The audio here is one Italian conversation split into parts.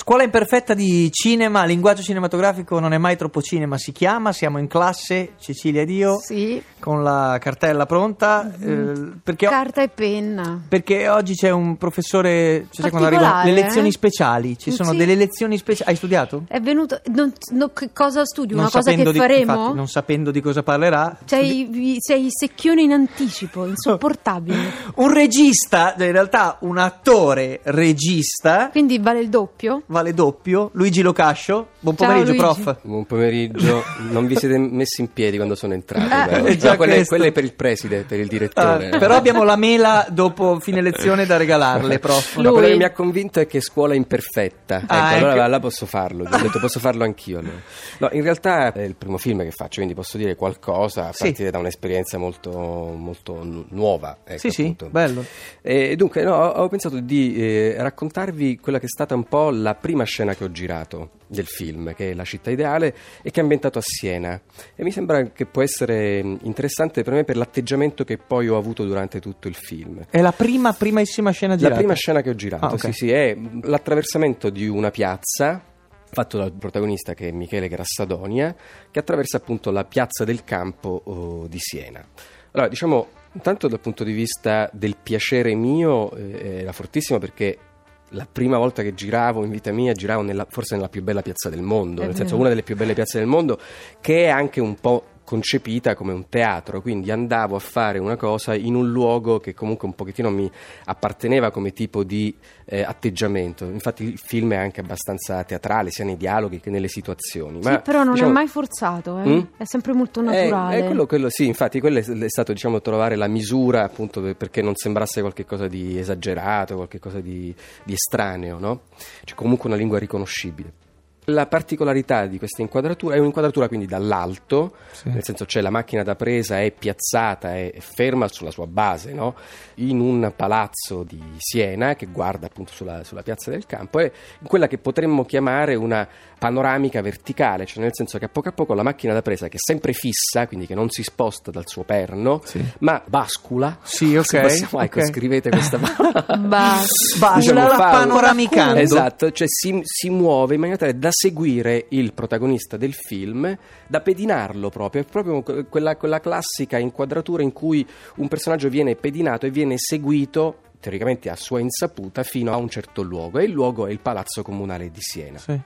Scuola imperfetta di cinema, linguaggio cinematografico non è mai troppo cinema, si chiama, siamo in classe, Cecilia ed io, Sì, con la cartella pronta, eh, perché, o- carta e penna. perché oggi c'è un professore, cioè quando arrivano le Particolare, lezioni eh? speciali, ci sono Sì. delle lezioni speciali, hai studiato? È venuto. non- no, cosa studio? Non Una cosa che di- faremo? infatti, non sapendo di cosa parlerà. Sei, vi- sei secchione in anticipo, insopportabile. Un regista, in realtà un attore regista, Quindi vale il doppio? Vale doppio, Luigi Locascio, buon Ciao, pomeriggio Luigi. prof. Buon pomeriggio, non vi siete messi in piedi quando sono entrato. Ah, è già No, quelle, questo. quelle è per il preside, per il Ah, direttore. però abbiamo la mela dopo fine lezione da regalarle, prof. No, quello che mi ha convinto è che scuola imperfetta. Ah, ecco, allora ecco. là posso farlo. Ho detto posso farlo anch'io. allora. No, in realtà è il primo film che faccio, quindi posso dire qualcosa a Sì. partire da un'esperienza molto, molto nu- nuova. ecco, Sì, sì, appunto. bello. E dunque, no, ho ho pensato di eh, raccontarvi quella che è stata un po' la prima scena che ho girato del film, che è La città ideale e che è ambientato a Siena. E mi sembra che può essere mh, interessante per me per l'atteggiamento che poi ho avuto durante tutto il film. È la prima, primissima scena La girata. prima scena che ho girato, Ah, ok. sì, sì, è l'attraversamento di una piazza fatto dal protagonista che è Michele Grassadonia, che attraversa appunto la piazza del campo oh, di Siena. Allora, diciamo, intanto dal punto di vista del piacere mio eh, era fortissimo perché la prima volta che giravo in vita mia giravo nella- forse nella più bella piazza del mondo, È nel senso vero. una delle più belle piazze del mondo, che è anche un po' concepita come un teatro, quindi andavo a fare una cosa in un luogo che comunque un pochettino mi apparteneva come tipo di eh, atteggiamento. Infatti il film è anche abbastanza teatrale, sia nei dialoghi che nelle situazioni. sì, però non diciamo, è mai forzato, eh. Mm? è sempre molto eh, naturale. eh, quello, quello sì, infatti quello è, è stato diciamo trovare la misura appunto per- perché non sembrasse qualcosa di esagerato, qualcosa di, di estraneo, no? C'è comunque una lingua riconoscibile. La particolarità di questa inquadratura è un'inquadratura quindi dall'alto, Sì. nel senso c'è la macchina da presa, è piazzata, è ferma sulla sua base, no? in un palazzo di Siena che guarda appunto sulla, sulla piazza del campo, è quella che potremmo chiamare una panoramica verticale, cioè nel senso che a poco a poco la macchina da presa che è sempre fissa, quindi che non si sposta dal suo perno, Sì. ma bascula. Sì, ok, possiamo, ecco, ok. scrivete questa Bascula Diciamo, fa- panoramicando. Esatto, cioè si, si muove in maniera tale da seguire il protagonista del film, da pedinarlo proprio, è proprio que- quella, quella classica inquadratura in cui un personaggio viene pedinato e viene seguito teoricamente a sua insaputa fino a un certo luogo e il luogo è il Palazzo Comunale di Siena. Sì.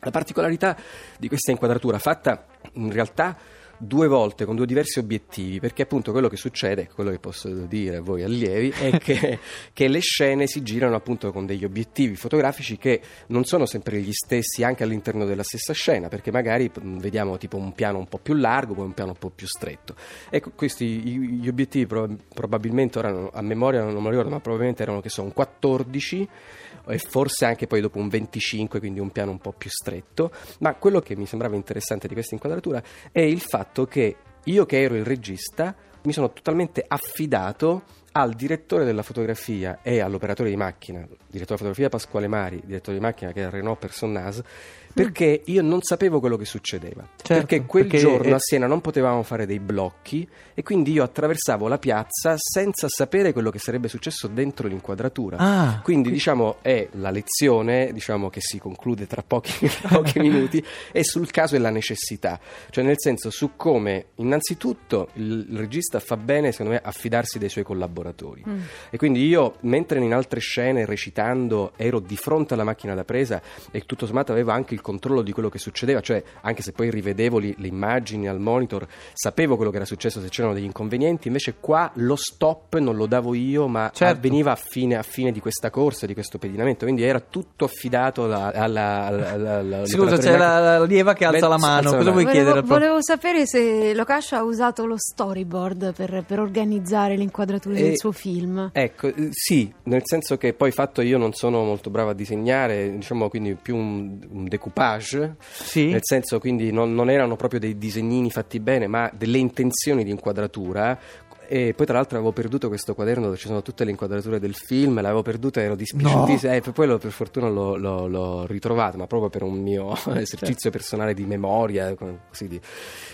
La particolarità di questa inquadratura, fatta in realtà due volte con due diversi obiettivi, perché appunto quello che succede, quello che posso dire a voi allievi, è che, che le scene si girano appunto con degli obiettivi fotografici che non sono sempre gli stessi anche all'interno della stessa scena, perché magari vediamo tipo un piano un po' più largo, poi un piano un po' più stretto. Ecco, questi gli obiettivi pro- probabilmente ora non- a memoria non me lo ricordo, ma probabilmente erano che sono 14 e forse anche poi dopo un 25, quindi un piano un po' più stretto. Ma quello che mi sembrava interessante di questa inquadratura è il fatto che io che ero il regista mi sono totalmente affidato al direttore della fotografia e all'operatore di macchina, direttore di fotografia Pasquale Mari, direttore di macchina che è Renault Personnaz, perché io non sapevo quello che succedeva. Certo, perché quel perché giorno è- a Siena non potevamo fare dei blocchi e quindi io attraversavo la piazza senza sapere quello che sarebbe successo dentro l'inquadratura. Ah, Quindi diciamo è la lezione diciamo, che si conclude tra pochi, pochi minuti è sul caso e la necessità, cioè nel senso su come innanzitutto il, il regista fa bene secondo me a fidarsi dei suoi collaboratori Mm. e quindi io mentre in altre scene recitando ero di fronte alla macchina da presa e tutto sommato avevo anche il controllo di quello che succedeva, cioè anche se poi rivedevo li- le immagini al monitor sapevo quello che era successo se c'erano degli inconvenienti, invece qua lo stop non lo davo io ma Certo. avveniva a fine, a fine di questa corsa, di questo pedinamento, quindi era tutto affidato alla... alla, alla- alla- Scusa, c'è di la, la lieva che alza Beh, la mano. alza la Cosa mano. vuoi volevo, chiedere? volevo sapere se Locascio ha usato lo storyboard per, per organizzare l'inquadratura del E suo film. Ecco, eh, sì, nel senso che poi fatto io non sono molto bravo a disegnare, diciamo quindi più un, un decoupage, Sì. nel senso quindi non, non erano proprio dei disegnini fatti bene, ma delle intenzioni di inquadratura. E poi tra l'altro avevo perduto questo quaderno dove ci sono tutte le inquadrature del film, l'avevo perduta ero dispiaciutissimo. Eh, poi lo- per fortuna l'ho, l'ho- l'ho ritrovato, ma proprio per un mio esercizio personale di memoria, così di,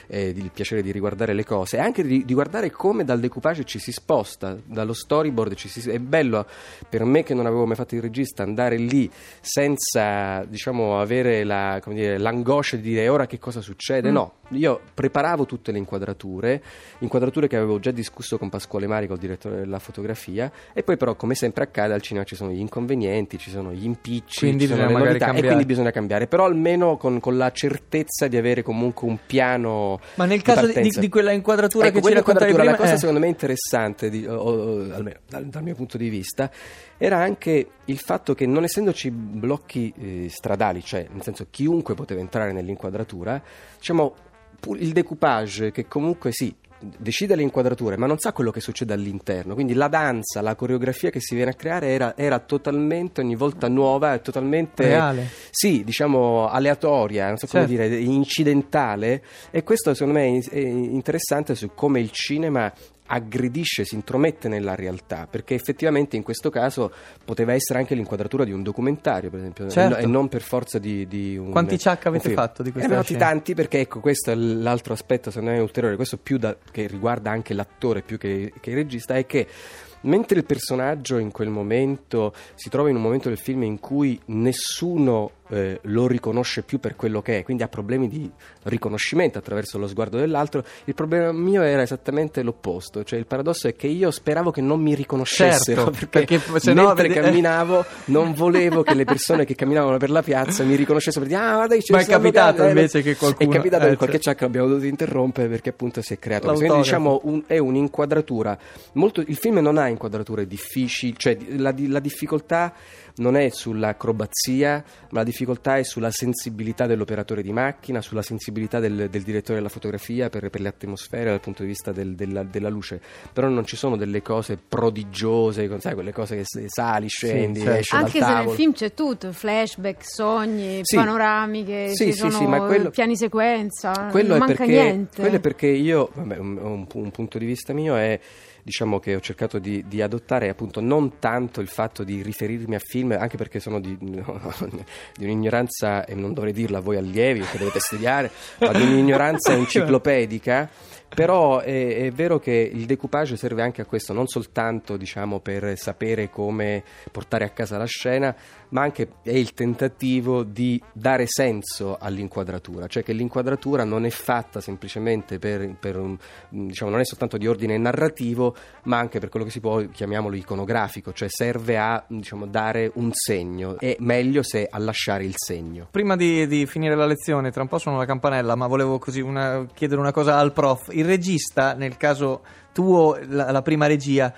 eh, di- il piacere di riguardare le cose e anche di, di guardare come dal decoupage ci si sposta, dallo storyboard ci si, è bello per me che non avevo mai fatto il regista andare lì senza diciamo avere la, come dire, l'angoscia di dire "E ora che cosa succede, Mm. no, io preparavo tutte le inquadrature, inquadrature che avevo già discusso con Pasquale Mari, col direttore della fotografia, e poi però come sempre accade al cinema ci sono gli inconvenienti, ci sono gli impicci, Quindi ci sono bisogna le novità, e cambiare. quindi bisogna cambiare, però almeno con, con la certezza di avere comunque un piano Ma nel caso di, partenza. di quella inquadratura Ecco, che ci quella raccontavi inquadratura, prima la cosa eh, secondo me interessante, di- o- o- almeno dal, dal mio punto di vista, era anche il fatto che non essendoci blocchi eh, stradali, cioè nel senso chiunque poteva entrare nell'inquadratura, diciamo il decoupage che comunque sì decide le inquadrature ma non sa quello che succede all'interno quindi la danza, la coreografia che si viene a creare era, era totalmente ogni volta nuova totalmente Reale. sì, diciamo aleatoria, non so come Certo. dire, incidentale e questo secondo me è interessante su come il cinema aggredisce, si intromette nella realtà, perché effettivamente in questo caso poteva essere anche l'inquadratura di un documentario, per esempio, Certo. e, no- non per forza di, di un Quanti ciak avete fatto di questa Eh, ne ho fatti scena? tanti perché ecco, questo è l'altro aspetto secondo me ulteriore, questo più da- che riguarda anche l'attore più che, che il regista, è che mentre il personaggio in quel momento si trova in un momento del film in cui nessuno eh, lo riconosce più per quello che è, quindi ha problemi di riconoscimento attraverso lo sguardo dell'altro, il problema mio era esattamente l'opposto, cioè il paradosso è che io speravo che non mi riconoscessero Certo, perché, perché se no mentre vede- camminavo non volevo che le persone che camminavano per la piazza mi riconoscessero per dire ah guarda, c'è Ma è capitato avvocato", eh, invece che qualcuno- è capitato eh, qualche cioè- ciak l'abbiamo dovuto interrompere perché appunto si è creato. Quindi diciamo un- è un'inquadratura. Molto il film non ha inquadrature difficili cioè la, la difficoltà non è sull'acrobazia ma la difficoltà è sulla sensibilità dell'operatore di macchina sulla sensibilità del, del direttore della fotografia per, per le atmosfere dal punto di vista del- della, della luce però non ci sono delle cose prodigiose sai quelle cose che sali scendi certo. esci Anche dal se nel tavolo film c'è tutto, flashback, sogni, Sì. panoramiche, Sì, ci sì, sono sì, ma quello- piani sequenza, quello non è manca perché, niente. quello è perché io, vabbè, un, un- un punto di vista mio è diciamo che ho cercato di, di adottare appunto non tanto il fatto di riferirmi a film, anche perché sono di, di un'ignoranza, e non dovrei dirla a voi allievi che dovete studiare, ma di un'ignoranza enciclopedica. Però è, è vero che il decoupage serve anche a questo, non soltanto diciamo, per sapere come portare a casa la scena, ma anche è il tentativo di dare senso all'inquadratura, cioè che l'inquadratura non è fatta semplicemente per, per un- diciamo, non è soltanto di ordine narrativo, ma anche per quello che si può, chiamiamolo iconografico, cioè serve a diciamo, dare un segno, è meglio se a lasciare il segno. Prima di, di finire la lezione, tra un po' suono la campanella, ma volevo così una- chiedere una cosa al prof. regista, nel caso tuo, la, la prima regia,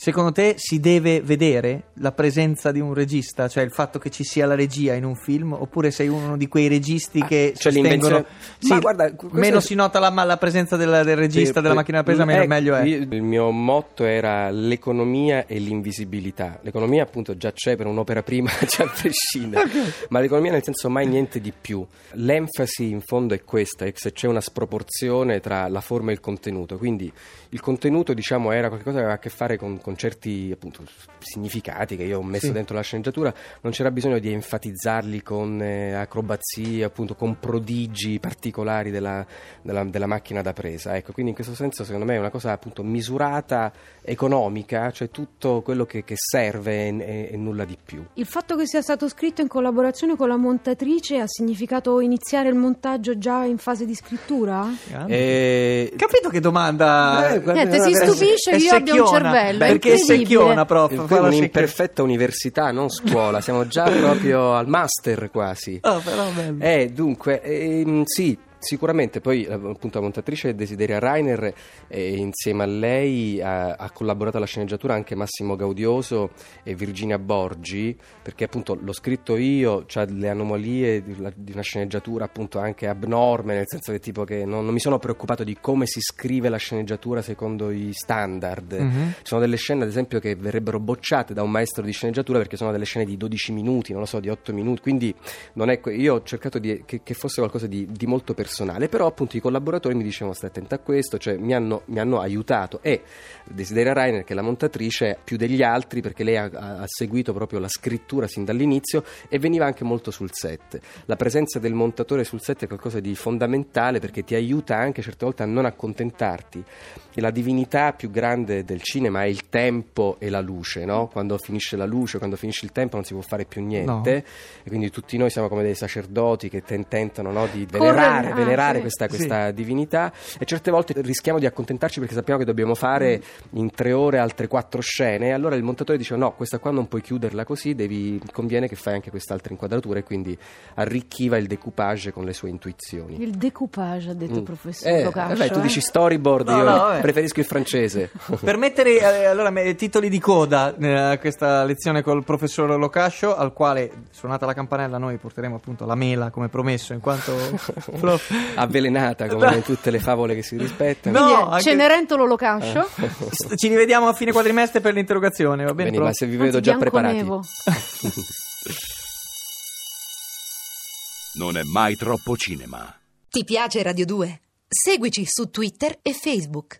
secondo te si deve vedere la presenza di un regista, cioè il fatto che ci sia la regia in un film, oppure sei uno di quei registi che cioè sostengono... Ma guarda, meno è- si nota la, la presenza del, del regista, della macchina presa, meno Ecco, meglio è. il mio motto era l'economia e l'invisibilità. L'economia appunto già c'è per un'opera prima, già a prescindere, ma l'economia nel senso mai niente di più. L'enfasi in fondo è questa, è se c'è una sproporzione tra la forma e il contenuto. Quindi il contenuto diciamo era qualcosa che aveva a che fare con, con certi appunto significati che io ho messo Sì. dentro la sceneggiatura, non c'era bisogno di enfatizzarli con eh, acrobazie, appunto con prodigi particolari della, della- della macchina da presa. Ecco, quindi in questo senso secondo me è una cosa appunto misurata, economica, cioè tutto quello che, che serve e, nulla di più. Il fatto che sia stato scritto in collaborazione con la montatrice ha significato iniziare il montaggio già in fase di scrittura? Grande. E... Capito che domanda? Eh, guarda, Niente, si stupisce che io abbia un cervello, è perché è secchiona, prof. Secchiona. un'imperfetta università, non scuola, siamo già proprio al master quasi. Oh, però bello. Eh, dunque, ehm, sì, Sicuramente, poi eh, appunto la montatrice Desideria Rainer e insieme a lei ha, ha, collaborato alla sceneggiatura anche Massimo Gaudioso e Virginia Borgi, perché appunto l'ho scritto io, cioè le anomalie di, di una sceneggiatura appunto anche abnorme, nel senso che tipo che non, non, mi sono preoccupato di come si scrive la sceneggiatura secondo i standard. Mm-hmm. Ci sono delle scene ad esempio che verrebbero bocciate da un maestro di sceneggiatura perché sono delle scene di 12 minuti, non lo so, di 8 minuti, quindi non è, io ho cercato di, che, che, fosse qualcosa di, di molto personale personale, però appunto i collaboratori mi dicevano stai attento a questo, cioè mi hanno, mi hanno aiutato e Desideria Rainer che è la montatrice più degli altri perché lei ha, ha, seguito proprio la scrittura sin dall'inizio e veniva anche molto sul set. La presenza del montatore sul set è qualcosa di fondamentale perché ti aiuta anche certe volte a non accontentarti. E la divinità più grande del cinema è il tempo e la luce, no? Quando finisce la luce, quando finisce il tempo non si può fare più niente no. e quindi tutti noi siamo come dei sacerdoti che tentano no, di venerare, venerare sì. questa, questa sì. divinità e certe volte rischiamo di accontentarci perché sappiamo che dobbiamo fare in tre ore altre quattro scene e allora il montatore dice no, questa qua non puoi chiuderla così, devi, conviene che fai anche quest'altra inquadratura e quindi arricchiva il decoupage con le sue intuizioni. Il decoupage ha detto mm. professor eh, Locascio. Vabbè, tu eh? dici storyboard, no, io no, preferisco il francese. per mettere eh, allora, titoli di coda eh, a questa lezione col professor Locascio, al quale suonata la campanella noi porteremo appunto la mela come promesso in quanto avvelenata come in tutte le favole che si rispettano. No, anche... Cenerentolo Locascio. Eh. Ci rivediamo a fine quadrimestre per l'interrogazione, va bene? Bene, ma se vi vedo già preparati. non è mai troppo cinema. Ti piace Radio 2? Seguici su Twitter e Facebook.